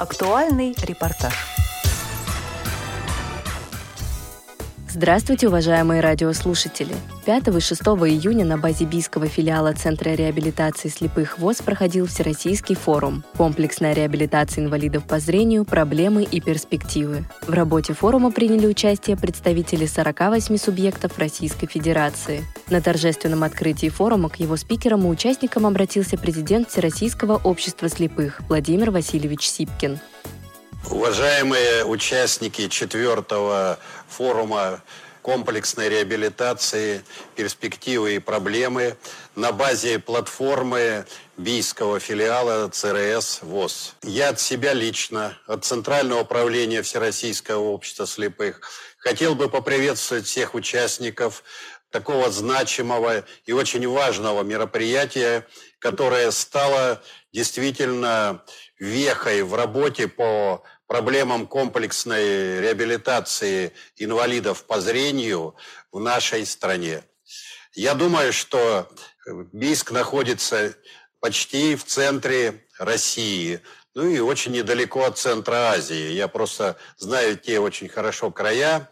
Актуальный репортаж. Здравствуйте, уважаемые радиослушатели! 5 и 6 июня на базе Бийского филиала Центра реабилитации слепых ВОЗ проходил Всероссийский форум «Комплексная реабилитация инвалидов по зрению. Проблемы и перспективы». В работе форума приняли участие представители 48 субъектов Российской Федерации. На торжественном открытии форума к его спикерам и участникам обратился президент Всероссийского общества слепых Владимир Васильевич Сипкин. Уважаемые участники четвертого форума комплексной реабилитации, перспективы и проблемы на базе платформы бийского филиала ЦРС ВОЗ. Я от себя лично, от Центрального управления Всероссийского общества слепых, хотел бы поприветствовать всех участников такого значимого и очень важного мероприятия, которое стало действительно вехой в работе по проблемам комплексной реабилитации инвалидов по зрению в нашей стране. Я думаю, что Бийск находится почти в центре России, ну и очень недалеко от центра Азии. Я просто знаю те очень хорошо края.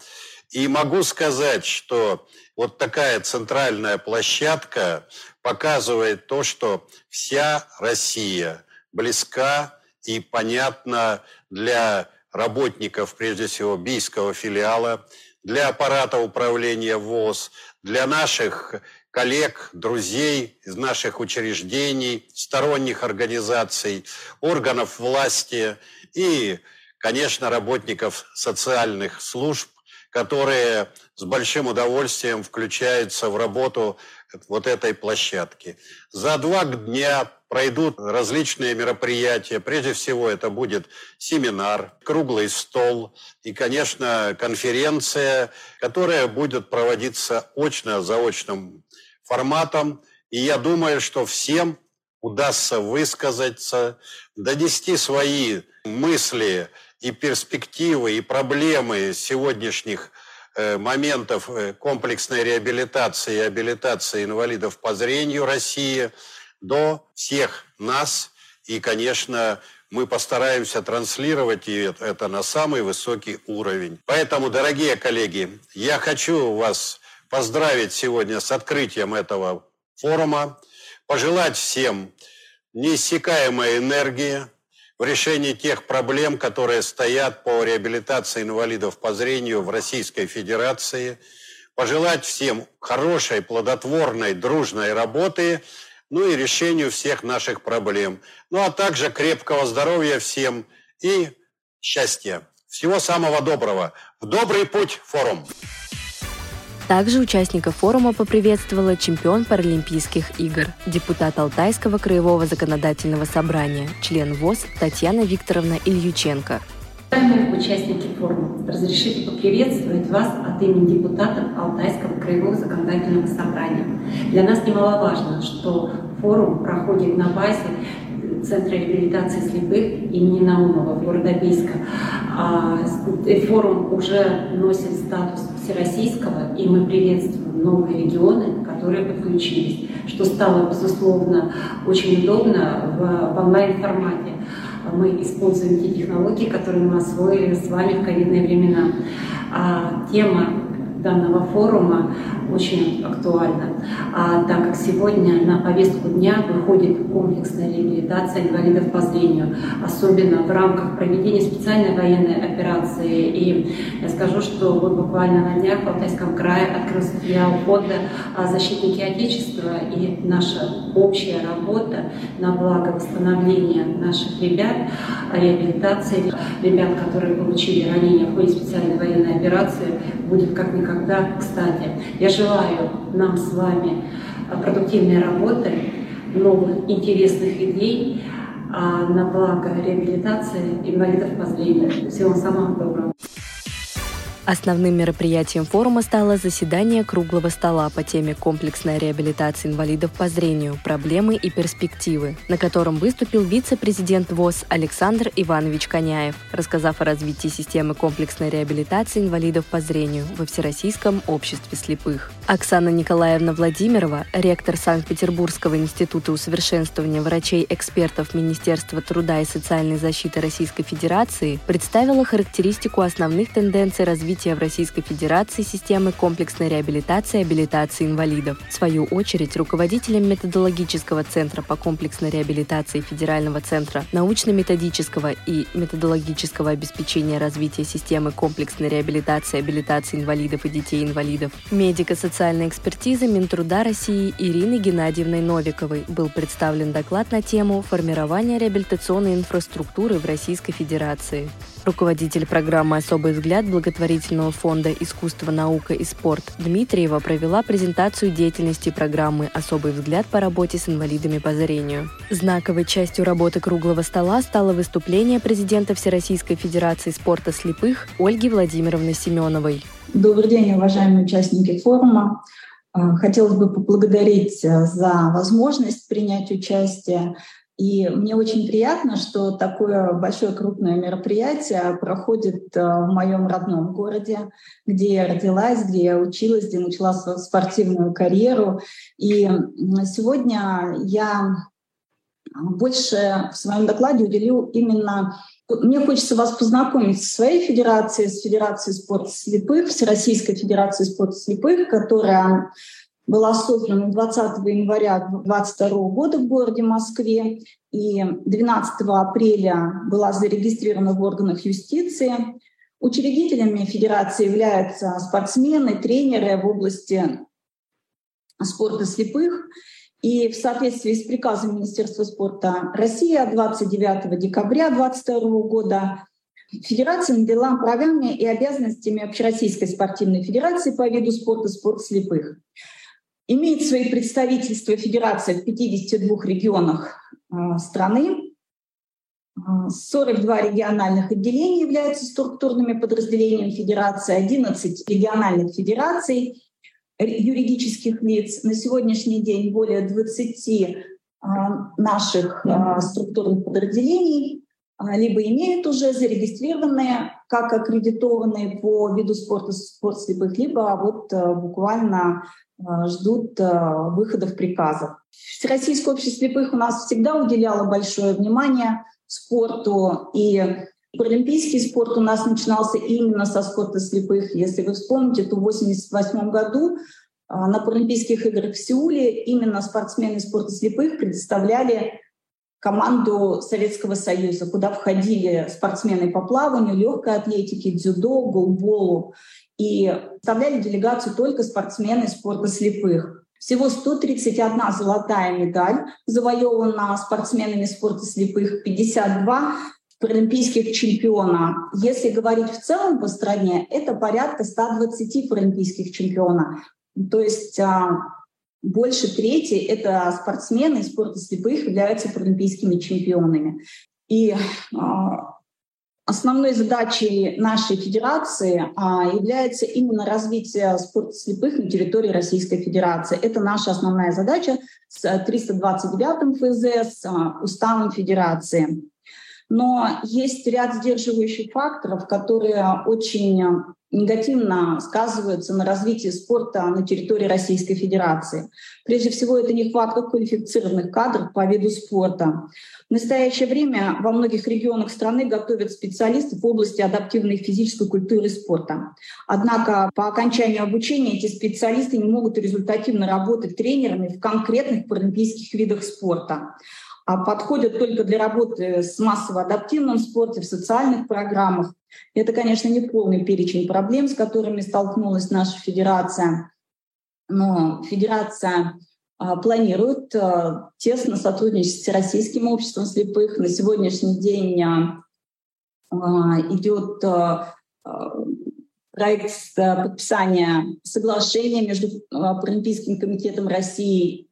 И могу сказать, что вот такая центральная площадка показывает то, что вся Россия близка и понятно для работников, прежде всего, бийского филиала, для аппарата управления ВОЗ, для наших коллег, друзей из наших учреждений, сторонних организаций, органов власти и, конечно, работников социальных служб, которые с большим удовольствием включаются в работу вот этой площадки. За два дня пройдут различные мероприятия. Прежде всего это будет семинар, круглый стол и, конечно, конференция, которая будет проводиться очно-заочным форматом. И я думаю, что всем удастся высказаться, донести свои мысли и перспективы, и проблемы сегодняшних Э, моментов э, комплексной реабилитации и абилитации инвалидов по зрению России до всех нас. И, конечно, мы постараемся транслировать это на самый высокий уровень. Поэтому, дорогие коллеги, я хочу вас поздравить сегодня с открытием этого форума, пожелать всем неиссякаемой энергии, в решении тех проблем, которые стоят по реабилитации инвалидов по зрению в Российской Федерации. Пожелать всем хорошей, плодотворной, дружной работы, ну и решению всех наших проблем. Ну а также крепкого здоровья всем и счастья. Всего самого доброго. В добрый путь форум! Также участников форума поприветствовала чемпион Паралимпийских игр, депутат Алтайского краевого законодательного собрания, член ВОЗ Татьяна Викторовна Ильюченко. Уважаемые участники форума, разрешите поприветствовать вас от имени депутатов Алтайского краевого законодательного собрания. Для нас немаловажно, что форум проходит на базе Центра реабилитации слепых имени Наумова в города Бийска. Форум уже носит статус всероссийского, и мы приветствуем новые регионы, которые подключились, что стало, безусловно, очень удобно в, в онлайн-формате. Мы используем те технологии, которые мы освоили с вами в ковидные времена. А тема данного форума очень актуальна, а, так как сегодня на повестку дня выходит комплексная реабилитация инвалидов по зрению, особенно в рамках проведения специальной военной операции. И я скажу, что вот буквально на днях в Алтайском крае открылся филиал фонда «Защитники Отечества», и наша общая работа на благо восстановления наших ребят, реабилитации ребят, которые получили ранения в ходе специальной военной операции, будет как никогда кстати. Я желаю нам с вами а, продуктивной работы, новых интересных идей а, на благо реабилитации инвалидов по зрению. Всего самого доброго. Основным мероприятием форума стало заседание круглого стола по теме комплексная реабилитация инвалидов по зрению, проблемы и перспективы, на котором выступил вице-президент ВОЗ Александр Иванович Коняев, рассказав о развитии системы комплексной реабилитации инвалидов по зрению во Всероссийском обществе слепых. Оксана Николаевна Владимирова, ректор Санкт-Петербургского института усовершенствования врачей-экспертов Министерства труда и социальной защиты Российской Федерации, представила характеристику основных тенденций развития развития в Российской Федерации системы комплексной реабилитации и абилитации инвалидов. В свою очередь, руководителем методологического центра по комплексной реабилитации Федерального центра научно-методического и методологического обеспечения развития системы комплексной реабилитации и абилитации инвалидов и детей-инвалидов, медико-социальной экспертизы Минтруда России Ирины Геннадьевной Новиковой был представлен доклад на тему формирования реабилитационной инфраструктуры в Российской Федерации. Руководитель программы «Особый взгляд» благотворительного фонда «Искусство, наука и спорт» Дмитриева провела презентацию деятельности программы «Особый взгляд» по работе с инвалидами по зрению. Знаковой частью работы круглого стола стало выступление президента Всероссийской Федерации спорта слепых Ольги Владимировны Семеновой. Добрый день, уважаемые участники форума. А, хотелось бы поблагодарить э, за возможность принять участие и мне очень приятно, что такое большое крупное мероприятие проходит э, в моем родном городе, где я родилась, где я училась, где начала свою спортивную карьеру. И сегодня я больше в своем докладе уделю именно мне хочется вас познакомить со своей федерацией, с Федерацией спорта слепых, Всероссийской Федерацией спорта слепых, которая была создана 20 января 2022 года в городе Москве и 12 апреля была зарегистрирована в органах юстиции. Учредителями Федерации являются спортсмены, тренеры в области спорта слепых. И в соответствии с приказом Министерства спорта России от 29 декабря 2022 года Федерация наделила правами и обязанностями Общероссийской спортивной федерации по виду спорта «Спорт слепых». Имеет свои представительства федерация в 52 регионах а, страны. 42 а, региональных отделения являются структурными подразделениями федерации, 11 региональных федераций юридических лиц. На сегодняшний день более 20 а, наших структурных подразделений либо имеют уже зарегистрированные как аккредитованные по виду спорта спорт слепых, либо вот буквально Э, ждут э, выходов приказов. Всероссийское общество слепых у нас всегда уделяло большое внимание спорту, и Паралимпийский спорт у нас начинался именно со спорта слепых. Если вы вспомните, то в 1988 году э, на Паралимпийских играх в Сеуле именно спортсмены спорта слепых предоставляли команду Советского Союза, куда входили спортсмены по плаванию, легкой атлетике, дзюдо, голболу и составляли делегацию только спортсмены спорта слепых. Всего 131 золотая медаль завоевана спортсменами спорта слепых, 52 паралимпийских чемпиона. Если говорить в целом по стране, это порядка 120 паралимпийских чемпионов. То есть а, больше трети — это спортсмены спорта слепых являются паралимпийскими чемпионами. И а, Основной задачей нашей федерации а, является именно развитие спорта слепых на территории Российской Федерации. Это наша основная задача с 329 ФЗ, с а, уставом Федерации. Но есть ряд сдерживающих факторов, которые очень негативно сказываются на развитии спорта на территории Российской Федерации. Прежде всего, это нехватка квалифицированных кадров по виду спорта. В настоящее время во многих регионах страны готовят специалистов в области адаптивной физической культуры и спорта. Однако по окончанию обучения эти специалисты не могут результативно работать тренерами в конкретных паралимпийских видах спорта подходят только для работы с массово-адаптивным спортом, в социальных программах. Это, конечно, не полный перечень проблем, с которыми столкнулась наша федерация. Но федерация а, планирует а, тесно сотрудничать с Российским обществом слепых. На сегодняшний день а, идет проект подписания соглашения между Паралимпийским комитетом России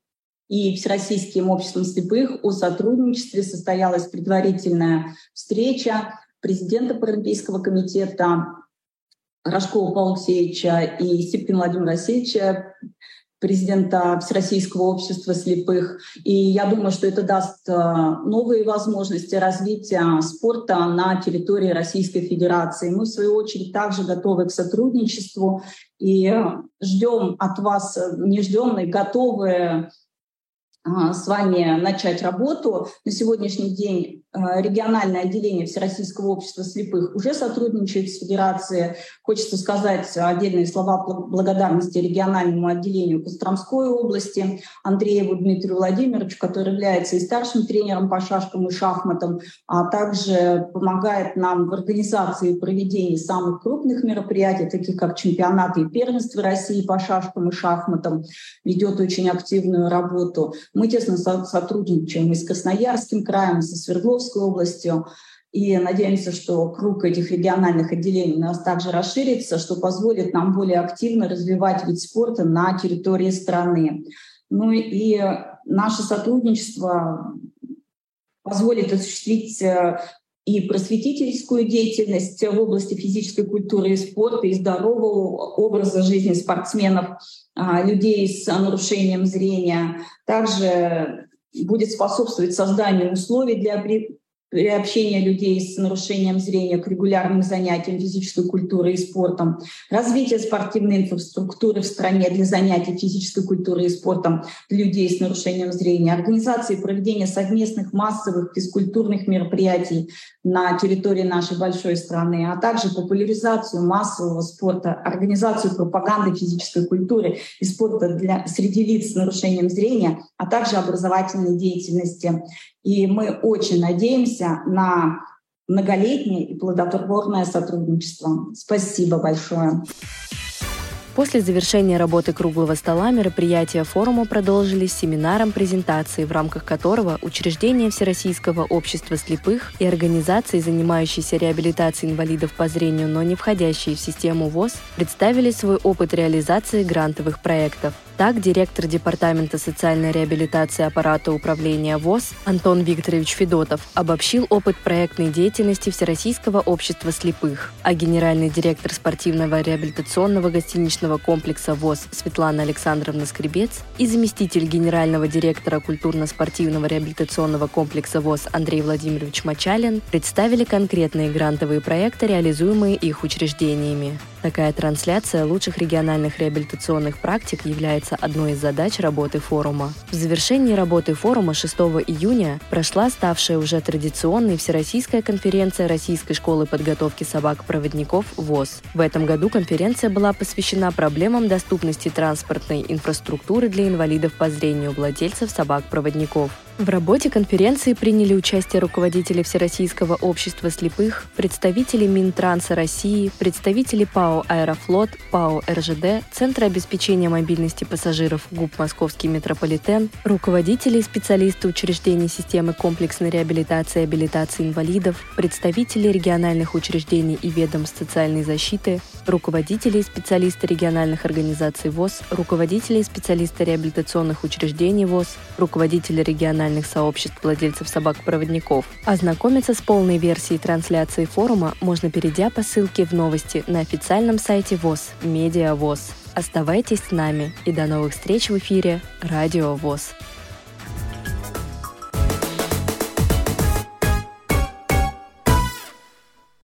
и Всероссийским обществом слепых о сотрудничестве состоялась предварительная встреча президента Паралимпийского комитета Рожкова Павла Алексеевича и Сипкина Владимира Васильевича, президента Всероссийского общества слепых. И я думаю, что это даст новые возможности развития спорта на территории Российской Федерации. Мы, в свою очередь, также готовы к сотрудничеству и ждем от вас, не ждем, и готовы с вами начать работу. На сегодняшний день Э, региональное отделение Всероссийского общества слепых уже сотрудничает с Федерацией. Хочется сказать отдельные слова благодарности региональному отделению Костромской области, Андрееву Дмитрию Владимировичу, который является и старшим тренером по шашкам и шахматам, а также помогает нам в организации и проведении самых крупных мероприятий, таких как чемпионаты и первенства России по шашкам и шахматам, ведет очень активную работу. Мы тесно сотрудничаем и с Красноярским краем, и со Свердловским Московской областью. И надеемся, что круг этих региональных отделений у нас также расширится, что позволит нам более активно развивать вид спорта на территории страны. Ну и наше сотрудничество позволит осуществить э, и просветительскую деятельность в области физической культуры и спорта, и здорового образа жизни спортсменов, а, людей с нарушением зрения. Также будет способствовать созданию условий для приобщения людей с нарушением зрения к регулярным занятиям физической культурой и спортом, развитие спортивной инфраструктуры в стране для занятий физической культурой и спортом для людей с нарушением зрения, организации проведения совместных массовых физкультурных мероприятий на территории нашей большой страны, а также популяризацию массового спорта, организацию пропаганды физической культуры и спорта для, среди лиц с нарушением зрения, а также образовательной деятельности. И мы очень надеемся на многолетнее и плодотворное сотрудничество. Спасибо большое. После завершения работы круглого стола мероприятия форума продолжились семинаром презентации, в рамках которого учреждения Всероссийского общества слепых и организации, занимающиеся реабилитацией инвалидов по зрению, но не входящие в систему ВОЗ, представили свой опыт реализации грантовых проектов. Так, директор Департамента социальной реабилитации аппарата управления ВОЗ Антон Викторович Федотов обобщил опыт проектной деятельности Всероссийского общества слепых, а генеральный директор спортивного реабилитационного гостиничного комплекса ВОЗ Светлана Александровна Скребец и заместитель генерального директора культурно-спортивного реабилитационного комплекса ВОЗ Андрей Владимирович Мачалин представили конкретные грантовые проекты, реализуемые их учреждениями. Такая трансляция лучших региональных реабилитационных практик является одной из задач работы форума. В завершении работы форума 6 июня прошла ставшая уже традиционной Всероссийская конференция Российской школы подготовки собак-проводников ВОЗ. В этом году конференция была посвящена проблемам доступности транспортной инфраструктуры для инвалидов по зрению владельцев собак-проводников. В работе конференции приняли участие руководители Всероссийского общества слепых, представители Минтранса России, представители ПАО «Аэрофлот», ПАО «РЖД», Центра обеспечения мобильности пассажиров ГУП «Московский метрополитен», руководители и специалисты учреждений системы комплексной реабилитации и абилитации инвалидов, представители региональных учреждений и ведомств социальной защиты, руководители и специалисты региональных организаций ВОЗ, руководители и специалисты реабилитационных учреждений ВОЗ, руководители региональных региональных сообществ владельцев собак-проводников. Ознакомиться с полной версией трансляции форума можно, перейдя по ссылке в новости на официальном сайте ВОЗ «Медиа ВОЗ». Оставайтесь с нами и до новых встреч в эфире «Радио ВОЗ».